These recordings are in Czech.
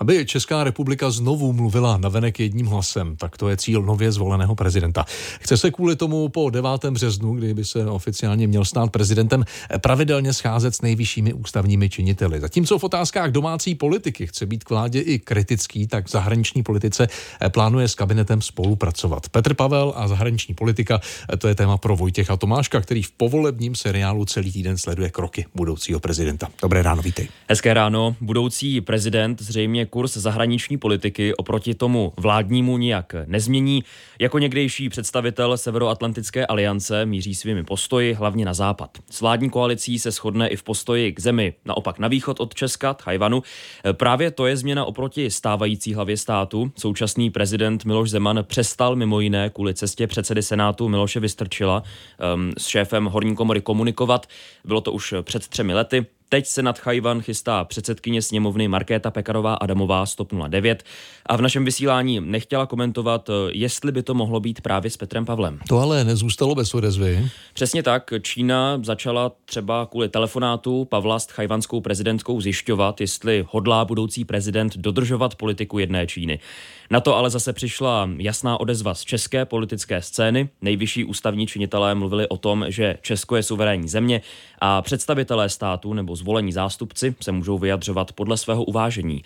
Aby Česká republika znovu mluvila navenek jedním hlasem, tak to je cíl nově zvoleného prezidenta. Chce se kvůli tomu po 9. březnu, kdy by se oficiálně měl stát prezidentem, pravidelně scházet s nejvyššími ústavními činiteli. Zatímco v otázkách domácí politiky chce být k vládě i kritický, tak v zahraniční politice plánuje s kabinetem spolupracovat. Petr Pavel a zahraniční politika, to je téma pro Vojtěcha Tomáška, který v povolebním seriálu celý týden sleduje kroky budoucího prezidenta. Dobré ráno, vítej. Hezké ráno. Budoucí prezident zřejmě kurz zahraniční politiky oproti tomu vládnímu nijak nezmění. Jako někdejší představitel Severoatlantické aliance míří svými postoji hlavně na západ. S vládní koalicí se shodne i v postoji k zemi naopak na východ od Česka, Tajvanu. Právě to je změna oproti stávající hlavě státu. Současný prezident Miloš Zeman přestal mimo jiné kvůli cestě předsedy Senátu Miloše Vystrčila um, s šéfem horní komory komunikovat. Bylo to už před třemi lety. Teď se nad Chajvan chystá předsedkyně sněmovny Markéta Pekarová Adamová 109 a v našem vysílání nechtěla komentovat, jestli by to mohlo být právě s Petrem Pavlem. To ale nezůstalo bez odezvy. Přesně tak. Čína začala třeba kvůli telefonátu Pavla s chajvanskou prezidentkou zjišťovat, jestli hodlá budoucí prezident dodržovat politiku jedné Číny. Na to ale zase přišla jasná odezva z české politické scény. Nejvyšší ústavní činitelé mluvili o tom, že Česko je suverénní země a představitelé státu nebo zvolení zástupci se můžou vyjadřovat podle svého uvážení.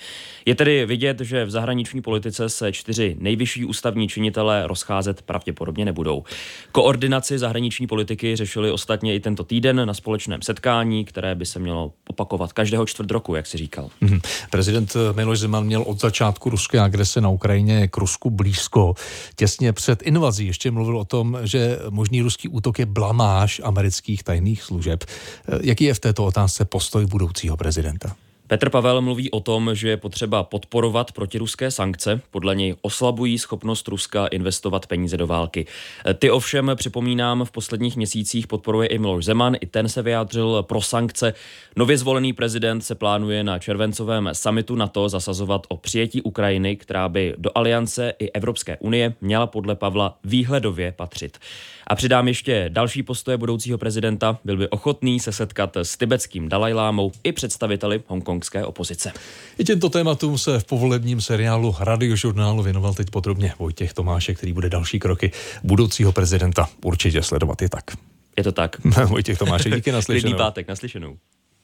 Je tedy vidět, že v zahraniční politice se čtyři nejvyšší ústavní činitelé rozcházet pravděpodobně nebudou. Koordinaci zahraniční politiky řešili ostatně i tento týden na společném setkání, které by se mělo opakovat každého čtvrt roku, jak si říkal. Mm-hmm. Prezident Miloš Zeman měl od začátku ruské agrese na Ukrajině k Rusku blízko. Těsně před invazí ještě mluvil o tom, že možný ruský útok je blamáž amerických tajných služeb. Jaký je v této otázce postoj budoucího prezidenta? Petr Pavel mluví o tom, že je potřeba podporovat protiruské sankce. Podle něj oslabují schopnost Ruska investovat peníze do války. Ty ovšem, připomínám, v posledních měsících podporuje i Miloš Zeman. I ten se vyjádřil pro sankce. Nově zvolený prezident se plánuje na červencovém samitu NATO zasazovat o přijetí Ukrajiny, která by do aliance i Evropské unie měla podle Pavla výhledově patřit. A přidám ještě další postoje budoucího prezidenta. Byl by ochotný se setkat s tibetským Dalajlámou i představiteli hongkongské opozice. I těmto tématům se v povolebním seriálu radiožurnálu věnoval teď podrobně Vojtěch Tomášek, který bude další kroky budoucího prezidenta určitě sledovat i tak. Je to tak. Vojtěch Tomášek, díky naslyšenou. Klidný pátek, naslyšenou.